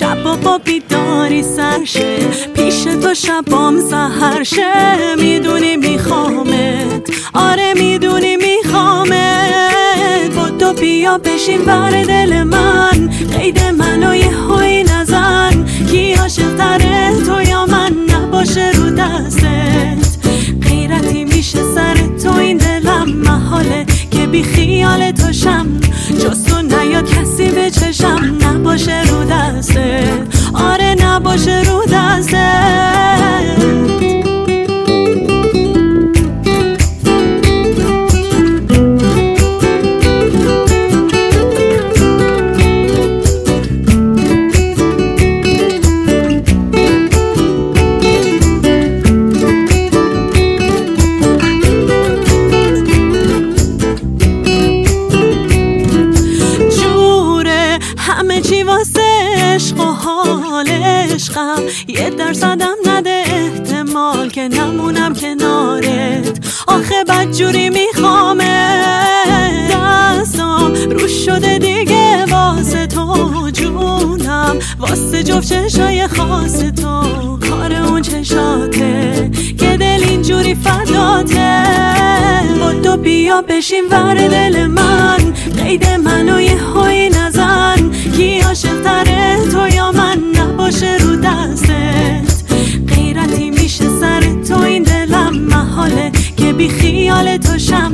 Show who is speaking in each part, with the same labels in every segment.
Speaker 1: شبا با بیداری سرشه پیش تو شبام سهرشه می‌دونی میخوامت. آره می‌دونی میخوامت. با تو بیا بشین بر دل من. قید منو یه هوی نزن. کی عاشق تو یا من؟ نباشه رو دستت. غیرتی میشه سر تو. این دلم محاله که بی خیال تو شم. آره بشین ور دل من. قید منو یه هوی نزن. کی عاشق تره؟ تو یا من؟ نباشه رو دستت. غیرتی میشه سر تو این دلم. محاله که بی خیال تو شم.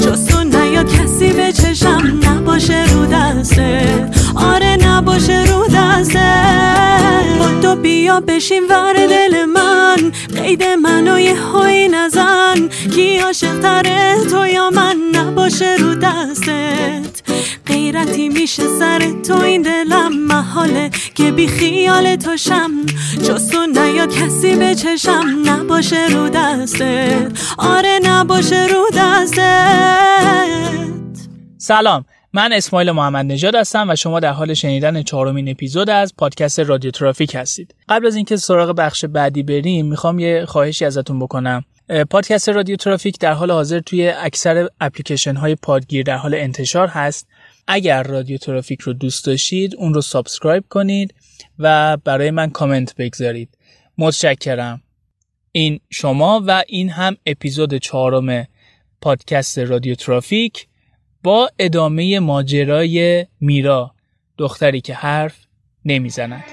Speaker 1: جز تو نیاد کسی به چشم. نباشه رو دستت. آره نباشه تو بیا بشین ور دل من قید منو یه هوی نزن. کی عاشق تره تو یا من؟ نباشه رو دستت. غیرتی میشه سر تو این دلم محاله که بی خیال تو شم. جز تو نیاد کسی به چشم نباشه رو دستت. آره نباشه رو دستت.
Speaker 2: سلام. من اسماعیل محمد نژاد هستم و شما در حال شنیدن چهارمین اپیزود از پادکست رادیو ترافیک هستید. قبل از اینکه سراغ بخش بعدی بریم می‌خوام یه خواهشی ازتون بکنم. پادکست رادیو ترافیک در حال حاضر توی اکثر اپلیکیشن های پادگیر در حال انتشار هست. اگر رادیو ترافیک رو دوست داشتید اون رو subscribe کنید و برای من کامنت بگذارید. متشکرم. این شما و این هم اپیزود چهارم پادکست رادیو ترافیک. با ادامه ماجرای میرا دختری که حرف نمی‌زند.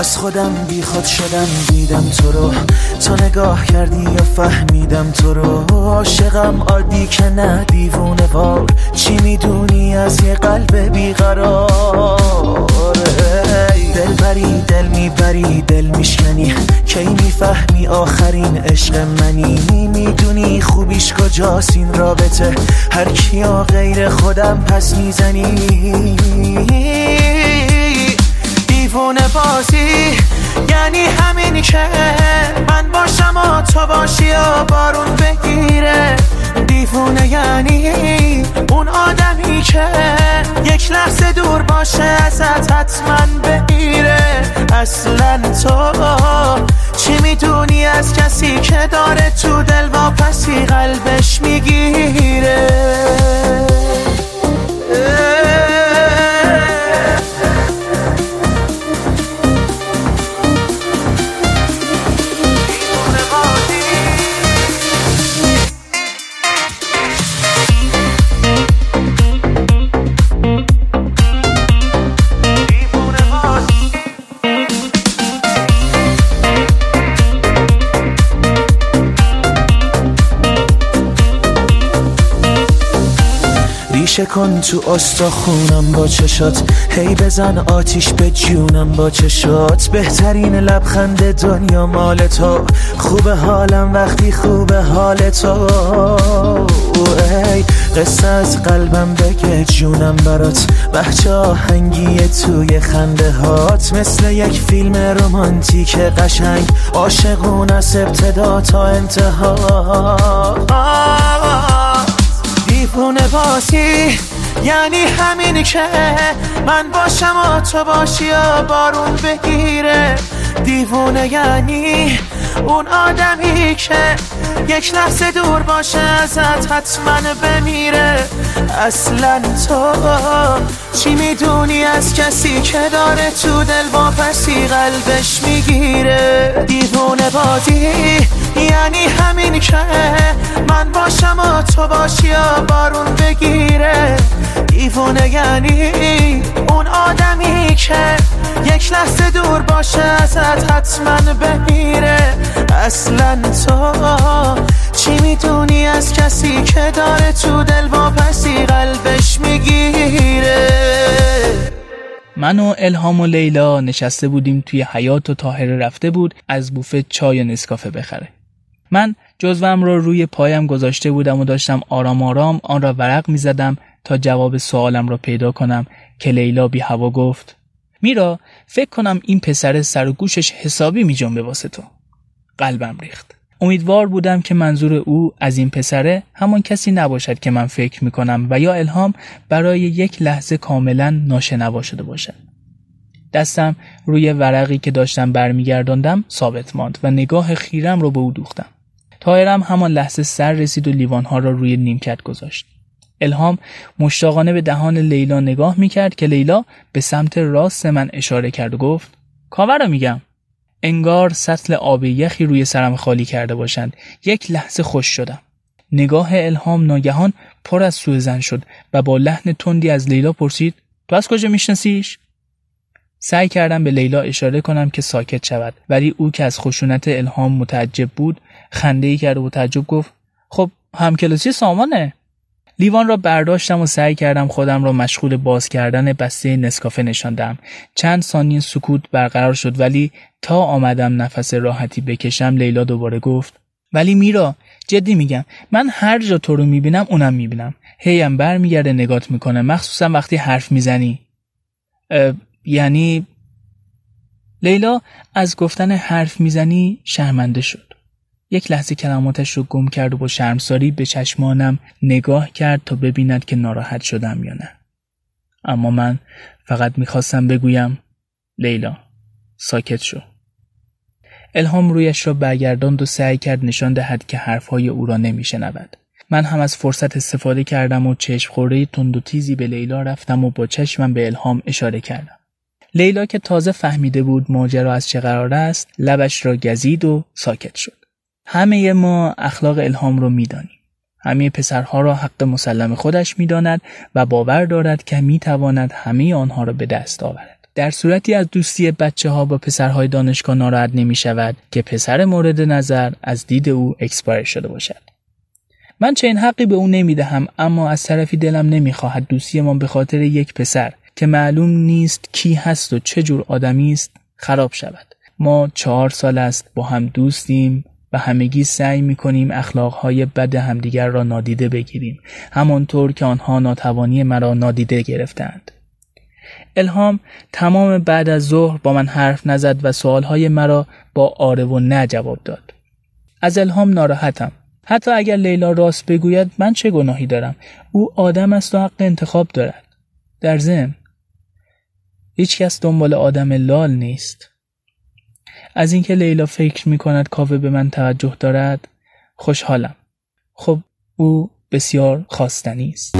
Speaker 3: از خودم بیخود شدم دیدم تو رو. تو نگاه کردی یا فهمیدم تو رو. عاشقم عادی که نه دیوونه وار. چی می‌دونی؟ از یه قلب بیقرار. دل بری دل می‌بری دل میشکنی. کی می‌فهمی؟ آخرین عشق منی. می‌دونی خوبیش کجاست؟ این رابطه. هر کیا غیر خودم پس می‌زنی. دیوونه بازی. یعنی همین که من باشم و تو باشی و بارون بگیره. دیوونه یعنی اون آدمی که یک لحظه دور باشه ازت حتما بگیره اصلا تو چی می‌دونی از کسی که داره تو تو خونم با چشات. هی بزن آتیش به جونم با چشات. بهترین لبخند دنیا مال تو. خوب حالم وقتی خوب حال تو. ای قصه از قلبم بگه جونم برات. بچه آهنگی توی خنده هات. مثل یک فیلم رومانتیک قشنگ. عاشقون از ابتدا تا انتها. دیوونه بازی یعنی همینی که من باشم و تو باشی و بارون بگیره. دیوونه یعنی اون آدمی که یک لحظه دور باشه ازت حتما بمیره. اصلا تو چی می‌دونی؟ از کسی که داره تو دل با پسی قلبش می‌گیره. دیوونه بادی یعنی همین که من باشم و تو باشی و بارون بگیره. دیوونه یعنی اون آدمی که یک لحظه دور باشه ازت حتما بمیره. اصلا تو چی می‌تونی از کسی که داره تو دل پسی قلبش می‌گیره.
Speaker 2: من و الهام و لیلا نشسته بودیم توی حیات و تاهره رفته بود از بوفه چای و نسکافه بخره. من جزوم رو روی پایم گذاشته بودم و داشتم آرام آرام آن را ورق می زدم تا جواب سوالم را پیدا کنم که لیلا بی هوا گفت میرا فکر کنم این پسر سر و گوشش حسابی می جنبه واسه تو. قلبم ریخت. امیدوار بودم که منظور او از این پسره همان کسی نباشد که من فکر می کنم و یا الهام برای یک لحظه کاملا ناشنوا شده باشد. دستم روی ورقی که داشتم برمیگرداندم ثابت ماند و نگاه خیرم رو به او دوختم. تایرم همان لحظه سر رسید و لیوانها را روی نیمکت گذاشت. الهام مشتاقانه به دهان لیلا نگاه می‌کرد که لیلا به سمت راست من اشاره کرد و گفت کاور رو میگم. انگار سطل آب یخی روی سرم خالی کرده باشند. یک لحظه خوش شدم. نگاه الهام ناگهان پر از سوء زن شد و با لحن تندی از لیلا پرسید تو از کجا میشناسیش؟ سعی کردم به لیلا اشاره کنم که ساکت شود ولی او که از خشونت الهام متعجب بود خنده ای کرد و تعجب گفت خب همکلاسی سامانه. لیوان را برداشتم و سعی کردم خودم را مشغول باز کردن بسته نسکافه نشاندم. چند ثانیه سکوت برقرار شد ولی تا آمدم نفس راحتی بکشم لیلا دوباره گفت ولی میرا جدی میگم من هر جا تو رو می‌بینم اونم می‌بینم. هیم برمیگرده نگات می‌کنه مخصوصا وقتی حرف می‌زنی. یعنی لیلا از گفتن حرف می‌زنی شرمنده شد. یک لحظه کلماتش رو گم کرد و با شرمساری به چشمانم نگاه کرد تا ببیند که ناراحت شدم یا نه. اما من فقط می‌خواستم بگویم لیلا ساکت شو. الهام رویش را برگرداند و سعی کرد نشان دهد که حرفهای او را نمیشنود. من هم از فرصت استفاده کردم و چشم خورده تند و تیزی به لیلا رفتم و با چشمم به الهام اشاره کردم. لیلا که تازه فهمیده بود ماجرا از چه قرار است لبش را گزید و ساکت شد. همه ما اخلاق الهام رو می‌دانیم. همه پسرها را حق مسلم خودش می‌داند و باور دارد که می‌تواند همه آنها را به دست آورد. در صورتی از دوستی بچه ها با پسرهای دانشگاه ناراحت نمی شود که پسر مورد نظر از دید او expire شده باشد. من چنین حقی به او نمی دهم اما از طرفی دلم نمی‌خواهد دوستی ما به خاطر یک پسر که معلوم نیست کی هست و چه جور آدمی است خراب شود. ما چهار سال است با هم دوستیم و همگی سعی می کنیم اخلاقهای بد همدیگر را نادیده بگیریم همانطور که آنها ناتوانی مرا نادیده گرفتند. الهام تمام بعد از ظهر با من حرف نزد و سوالهای مرا با آره و نه جواب داد. از الهام ناراحتم. حتی اگر لیلا راست بگوید من چه گناهی دارم؟ او آدم است و حق انتخاب دارد. در ضمن هیچ کس دنبال آدم لال نیست. از اینکه لیلا فکر می کند کاوه به من توجه دارد خوشحالم. خب او بسیار خواستنی است.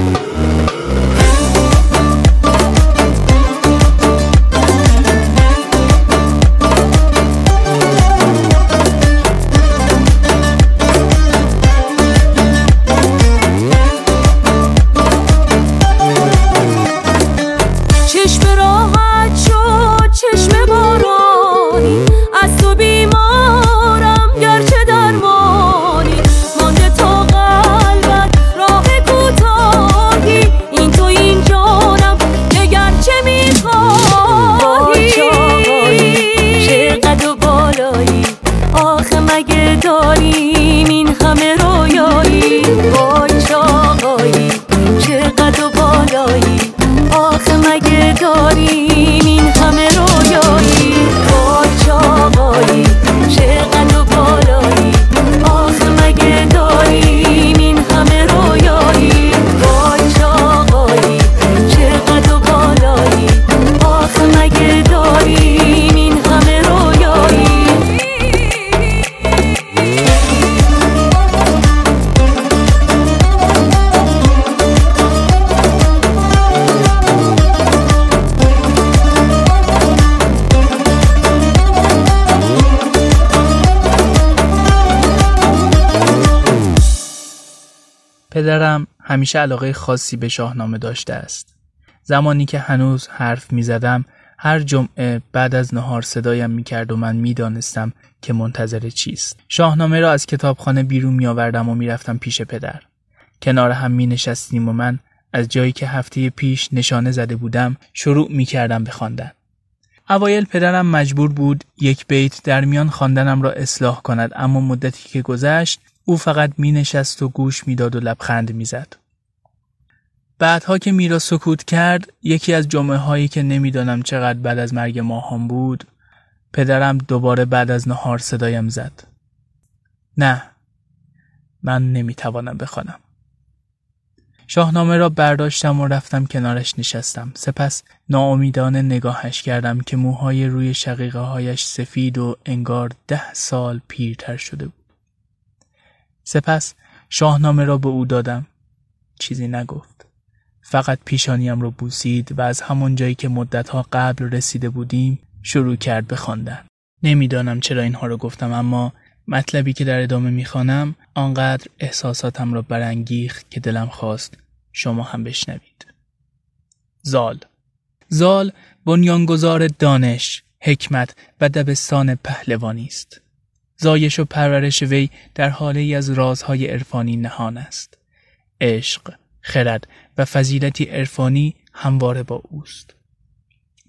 Speaker 2: پدرم همیشه علاقه خاصی به شاهنامه داشته است. زمانی که هنوز حرف می زدم هر جمعه بعد از نهار صدایم می کرد و من می دانستم که منتظر چیست. شاهنامه را از کتابخانه بیرون می آوردم و می رفتم پیش پدر. کنار هم می نشستیم و من از جایی که هفته پیش نشانه زده بودم شروع می کردم به خواندن. اوایل پدرم مجبور بود یک بیت در میان خواندنم را اصلاح کند اما مدتی که گذشت او فقط می نشست و گوش می داد و لبخند می زد. بعدها که میرا سکوت کرد یکی از جمعه هایی که نمی‌دانم چقدر بعد از مرگ ماهام بود پدرم دوباره بعد از نهار صدایم زد. نه من نمی‌توانم بخوانم. شاهنامه را برداشتم و رفتم کنارش نشستم. سپس ناامیدانه نگاهش کردم که موهای روی شقیقه هایش سفید و انگار ده سال پیرتر شده بود. سپس شاهنامه را به او دادم. چیزی نگفت. فقط پیشانیم را بوسید و از همان جایی که مدتها قبل رسیده بودیم شروع کرد به خواندن. نمی‌دانم چرا اینها را گفتم اما مطلبی که در ادامه می‌خوانم آنقدر احساساتم را برانگیخت که دلم خواست شما هم بشنوید. زال زال بنیانگذار دانش، حکمت و دبستان پهلوانی است. زایش و پرورش وی در حاله از رازهای عرفانی نهان است. عشق، خرد و فضیلتی عرفانی همواره با اوست.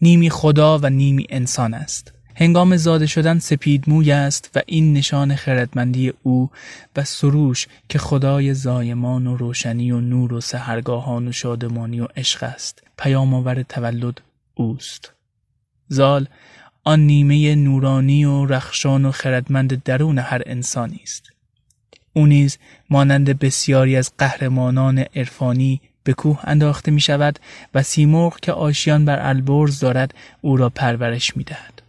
Speaker 2: نیمی خدا و نیمی انسان است. هنگام زاده شدن سپید موی است و این نشان خردمندی او و سروش که خدای زایمان و روشنی و نور و سهرگاهان و شادمانی و عشق است پیام آور تولد اوست زال آن نیمه نورانی و رخشان و خردمند درون هر انسانی است او نیز مانند بسیاری از قهرمانان عرفانی به کوه انداخته می شود و سیمرغ که آشیان بر البرز دارد او را پرورش می دهد.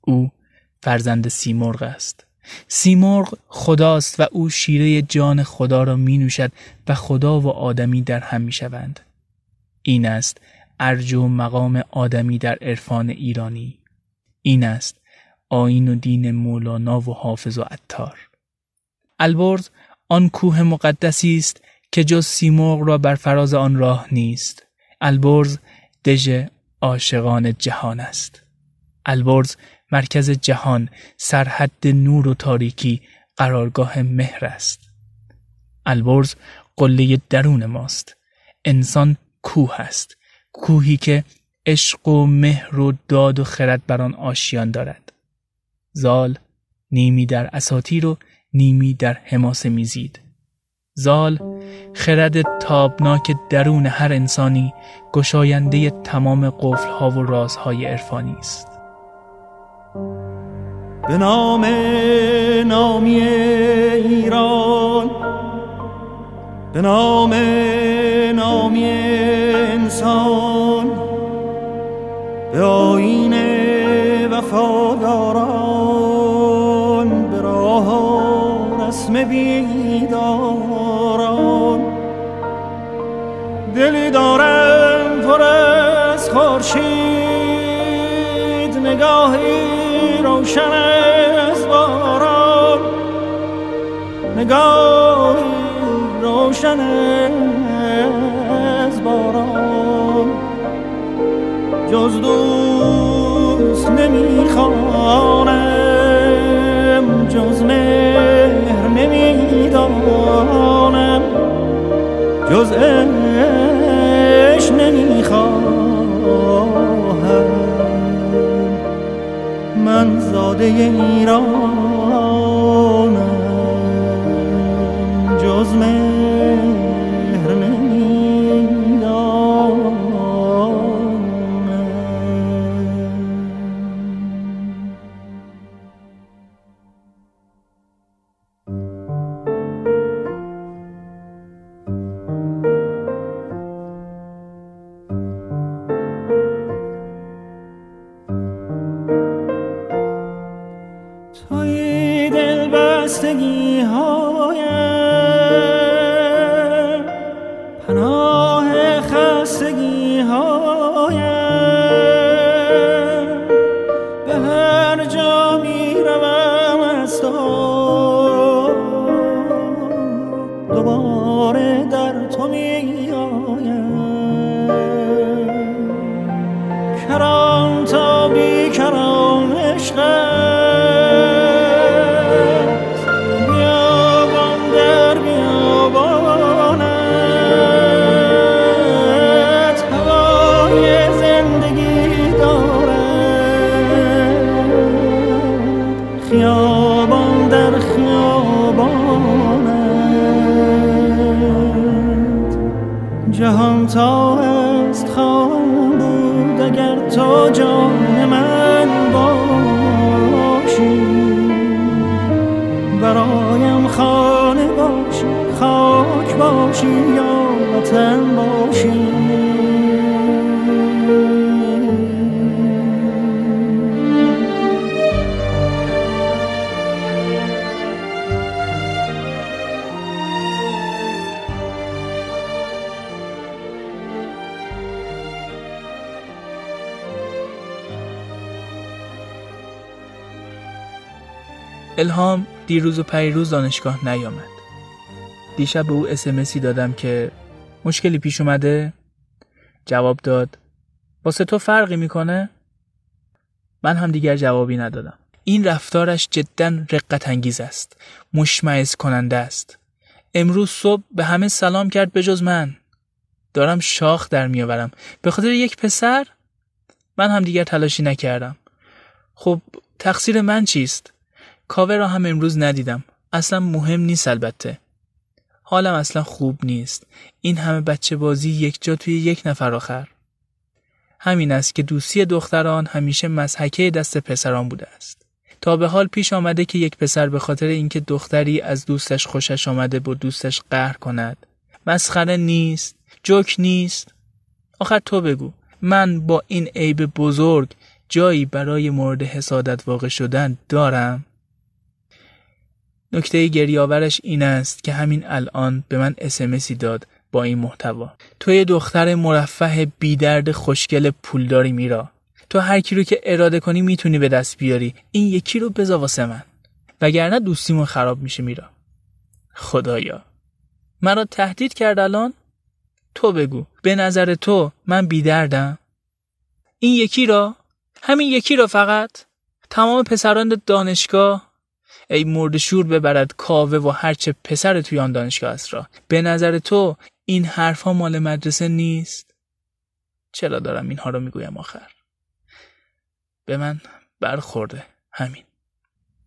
Speaker 2: او فرزند سیمرغ است. سیمرغ خداست و او شیره جان خدا را می نوشد و خدا و آدمی در هم می شوند. این است ارج و مقام آدمی در عرفان ایرانی. این است آین و دین مولانا و حافظ و عطار. البرز آن کوه مقدسی است که جز سیمرغ را بر فراز آن راه نیست. البرز دژ عاشقان جهان است. البرز مرکز جهان سرحد نور و تاریکی قرارگاه مهر است البرز قله درون ماست انسان کوه است کوهی که عشق و مهر و داد و خرد بر آن آشیان دارد. زال نیمی در اساطیر و نیمی در حماسه میزید. زال خرد تابناک درون هر انسانی گشاینده تمام قفلها و رازهای عرفانی است.
Speaker 4: به نام نامی ایران به نام نامی انسان به آین وفاداران به راه رسم بیداران. دلی دارم پر از خورشید نگاهی روشن از باران. نگاهی روشن جز دوست نمی‌خوانم جز مهر نمی‌دانم. جز عشق نمی‌خوام من زاده ایران
Speaker 2: الهام دیروز و پریروز دانشگاه نیامد. دیشب به او اسمسی دادم که مشکلی پیش اومده؟ جواب داد واسه تو فرقی می‌کنه؟ من هم دیگر جوابی ندادم. این رفتارش جدا رقت انگیز است. مشمعز کننده است. امروز صبح به همه سلام کرد به من. دارم شاخ در میآورم. به خاطر یک پسر؟ من هم دیگر تلاشی نکردم. خب تقصیر من چیست؟ کاوه را هم امروز ندیدم. اصلا مهم نیست البته. حالم اصلا خوب نیست. این همه بچه بازی یک جا توی یک نفر آخر. همین است که دوستی دختران همیشه مزحکه دست پسران بوده است. تا به حال پیش آمده که یک پسر به خاطر اینکه دختری از دوستش خوشش آمده با دوستش قهر کند. مسخره نیست. جوک نیست. آخر تو بگو. من با این عیب بزرگ جایی برای مورد حسادت واقع شدن دارم؟ نکته گریاورش این است که همین الان به من اسمسی داد با این محتوا. تو یه دختر مرفه بیدرد خوشگل پولداری میرا. تو هر کی رو که اراده کنی می‌تونی به دست بیاری. این یکی رو بزا واسه من. وگرنه دوستیمون خراب میشه میرا. خدایا. مرا تهدید کرد الان؟ تو بگو. به نظر تو من بیدردم؟ این یکی را؟ همین یکی را فقط؟ تمام پسران دانشگاه؟ ای مرد شور ببرد کاوه و هرچه پسر توی آن دانشگاه است را. به نظر تو این حرفها مال مدرسه نیست؟ چرا دارم اینها رو می‌گویم آخر؟ به من برخورده همین.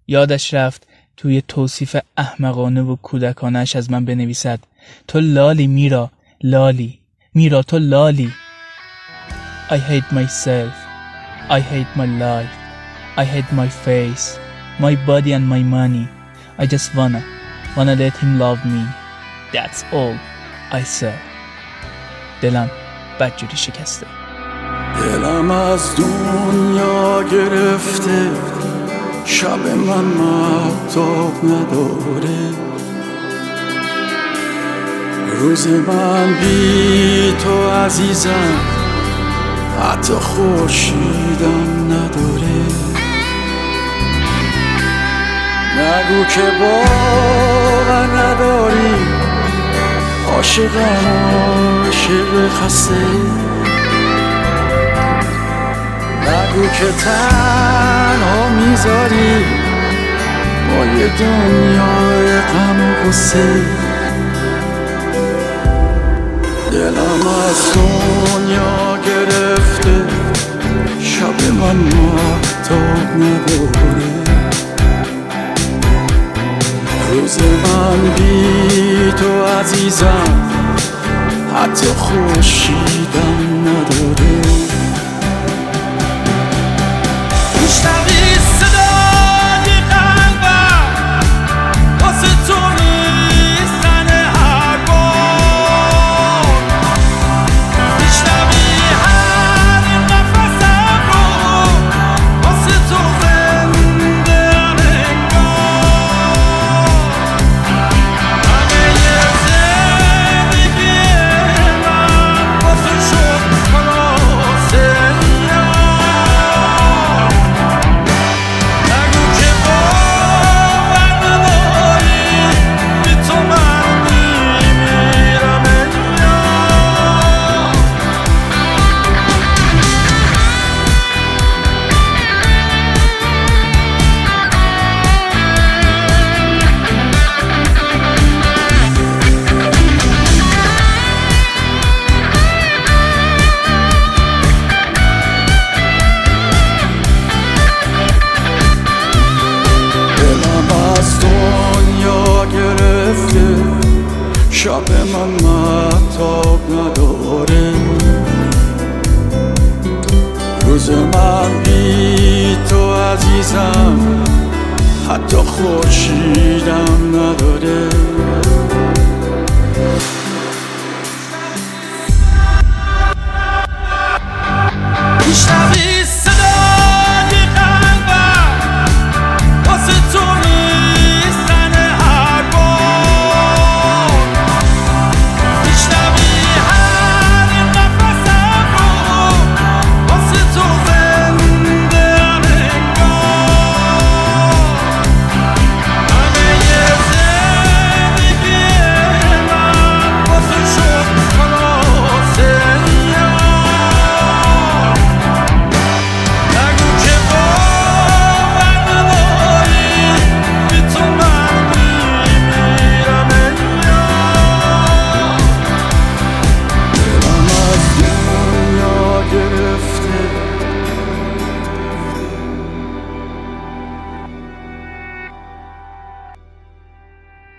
Speaker 2: یادش رفت توی توصیف احمقانه و کودکانش از من بنویسد تو لالی میرا لالی میرا تو لالی. I hate myself I hate my life I hate my face. My body and my money. I just wanna, wanna let him love me. That's all I say. دلم بدجوری شکسته
Speaker 5: دلم از دنیا گرفته شب من محتاب نداره روز من بی تو عزیزم حتی خوشیدم نداره نگو که باور نداری. عاشقم عاشق خسته. نگو که تنها می‌ذاری با یه دنیای غم و غصه. دلم از دنیا گرفته شب من محتاب نداره روز من بی تو عزیزم حتی خوشیدم نداره.
Speaker 3: 或是
Speaker 6: 让那个人。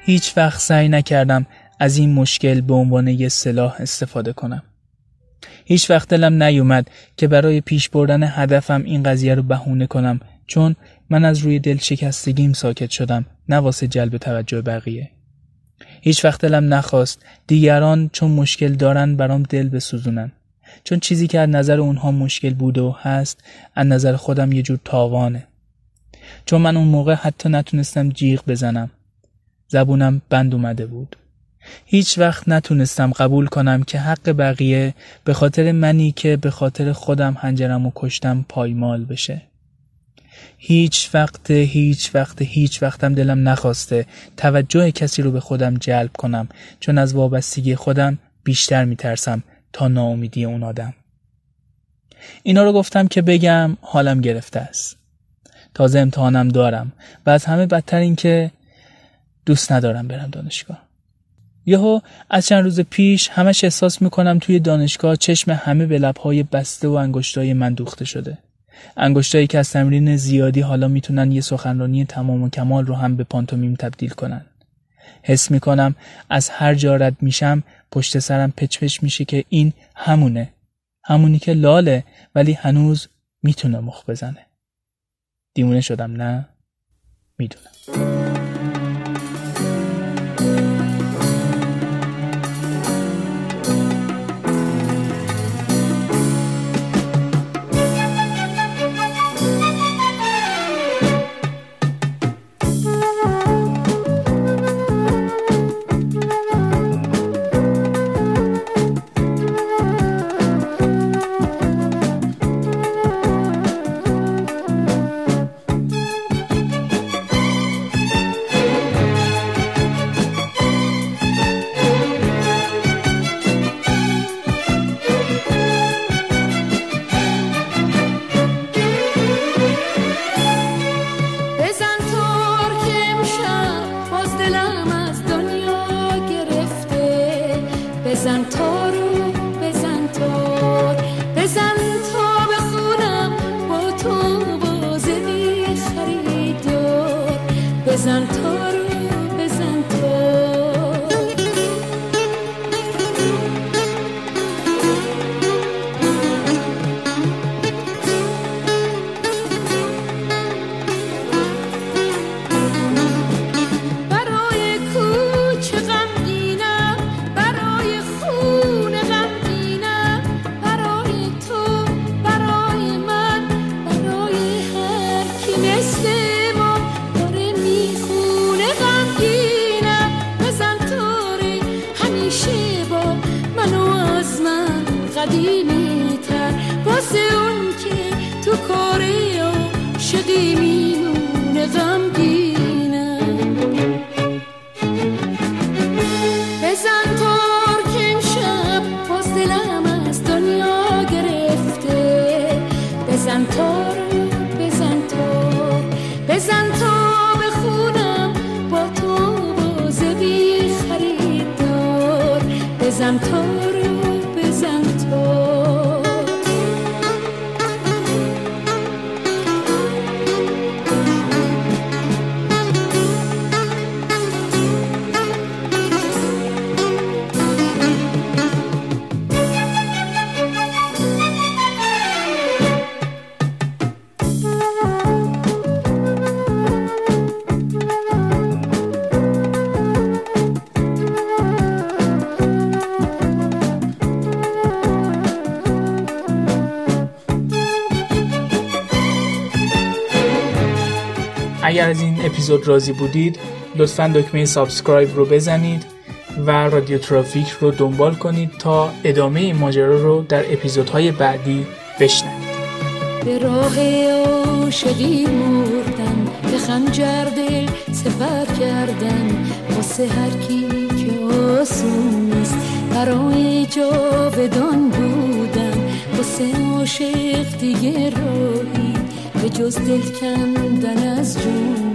Speaker 2: هیچ وقت سعی نکردم از این مشکل به عنوان یه سلاح استفاده کنم. هیچ وقت دلم نیومد که برای پیش بردن هدفم این قضیه رو بهونه کنم چون من از روی دل شکستگیم ساکت شدم نه واسه جلب توجه بقیه. هیچ وقت دلم نخواست دیگران چون مشکل دارن برام دل بسوزونن. چون چیزی که از نظر اونها مشکل بوده و هست از نظر خودم یه جور تاوانه. چون من اون موقع حتی نتونستم جیغ بزنم. زبونم بند اومده بود. هیچ وقت نتونستم قبول کنم که حق بقیه به خاطر منی که به خاطر خودم هنجرم و کشتم پایمال بشه. هیچ وقت هیچ وقت هیچ وقتم دلم نخواسته توجه کسی رو به خودم جلب کنم چون از وابستگی خودم بیشتر میترسم تا ناامیدی اون آدم. اینا رو گفتم که بگم حالم گرفته است. تازه امتحانم دارم و از همه بدتر این که دوست ندارم برم دانشگاه. یهو از چند روز پیش همش احساس می‌کنم توی دانشگاه چشم همه به لبهای بسته و انگشتای من دوخته شده. انگشتایی که از تمرین زیادی حالا می‌تونن یه سخنرانی تمام و کمال رو هم به پانتومیم تبدیل کنن. حس می‌کنم از هر جا رد میشم پشت سرم پچ پچ میشه که این همونه. همونی که لاله ولی هنوز می‌تونه مخ بزنه. دیمونه شدم نه؟ می‌دونم.
Speaker 7: بزن تار
Speaker 2: اپیزود راضی بودید لطفا دکمه subscribe رو بزنید و رادیو ترافیک رو دنبال کنید تا ادامه این ماجرا رو در اپیزودهای بعدی بشنوید.
Speaker 7: به راه عاشقی مردن به خنجر دل سپر کردن. واسه هر کی که آسون نیست برای جاودان بودن. واسه عاشق دیگه راهی به جز دل کندن از جون